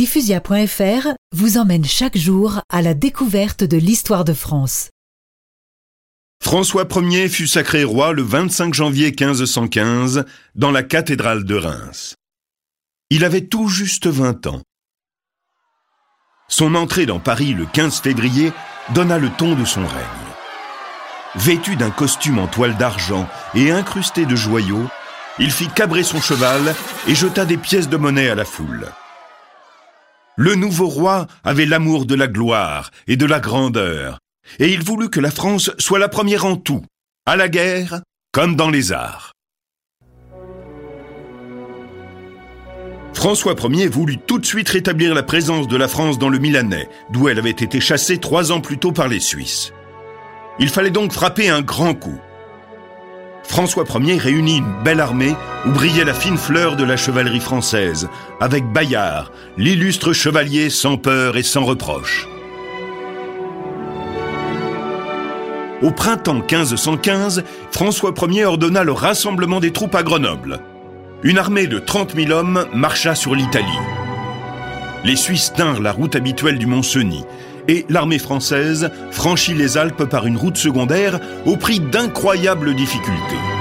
Diffusia.fr vous emmène chaque jour à la découverte de l'histoire de France. François Ier fut sacré roi le 25 janvier 1515 dans la cathédrale de Reims. Il avait tout juste 20 ans. Son entrée dans Paris le 15 février donna le ton de son règne. Vêtu d'un costume en toile d'argent et incrusté de joyaux, il fit cabrer son cheval et jeta des pièces de monnaie à la foule. Le nouveau roi avait l'amour de la gloire et de la grandeur, et il voulut que la France soit la première en tout, à la guerre comme dans les arts. François Ier voulut tout de suite rétablir la présence de la France dans le Milanais, d'où elle avait été chassée trois ans plus tôt par les Suisses. Il fallait donc frapper un grand coup. François Ier réunit une belle armée où brillait la fine fleur de la chevalerie française, avec Bayard, l'illustre chevalier sans peur et sans reproche. Au printemps 1515, François Ier ordonna le rassemblement des troupes à Grenoble. Une armée de 30 000 hommes marcha sur l'Italie. Les Suisses tinrent la route habituelle du Mont-Cenis et l'armée française franchit les Alpes par une route secondaire au prix d'incroyables difficultés.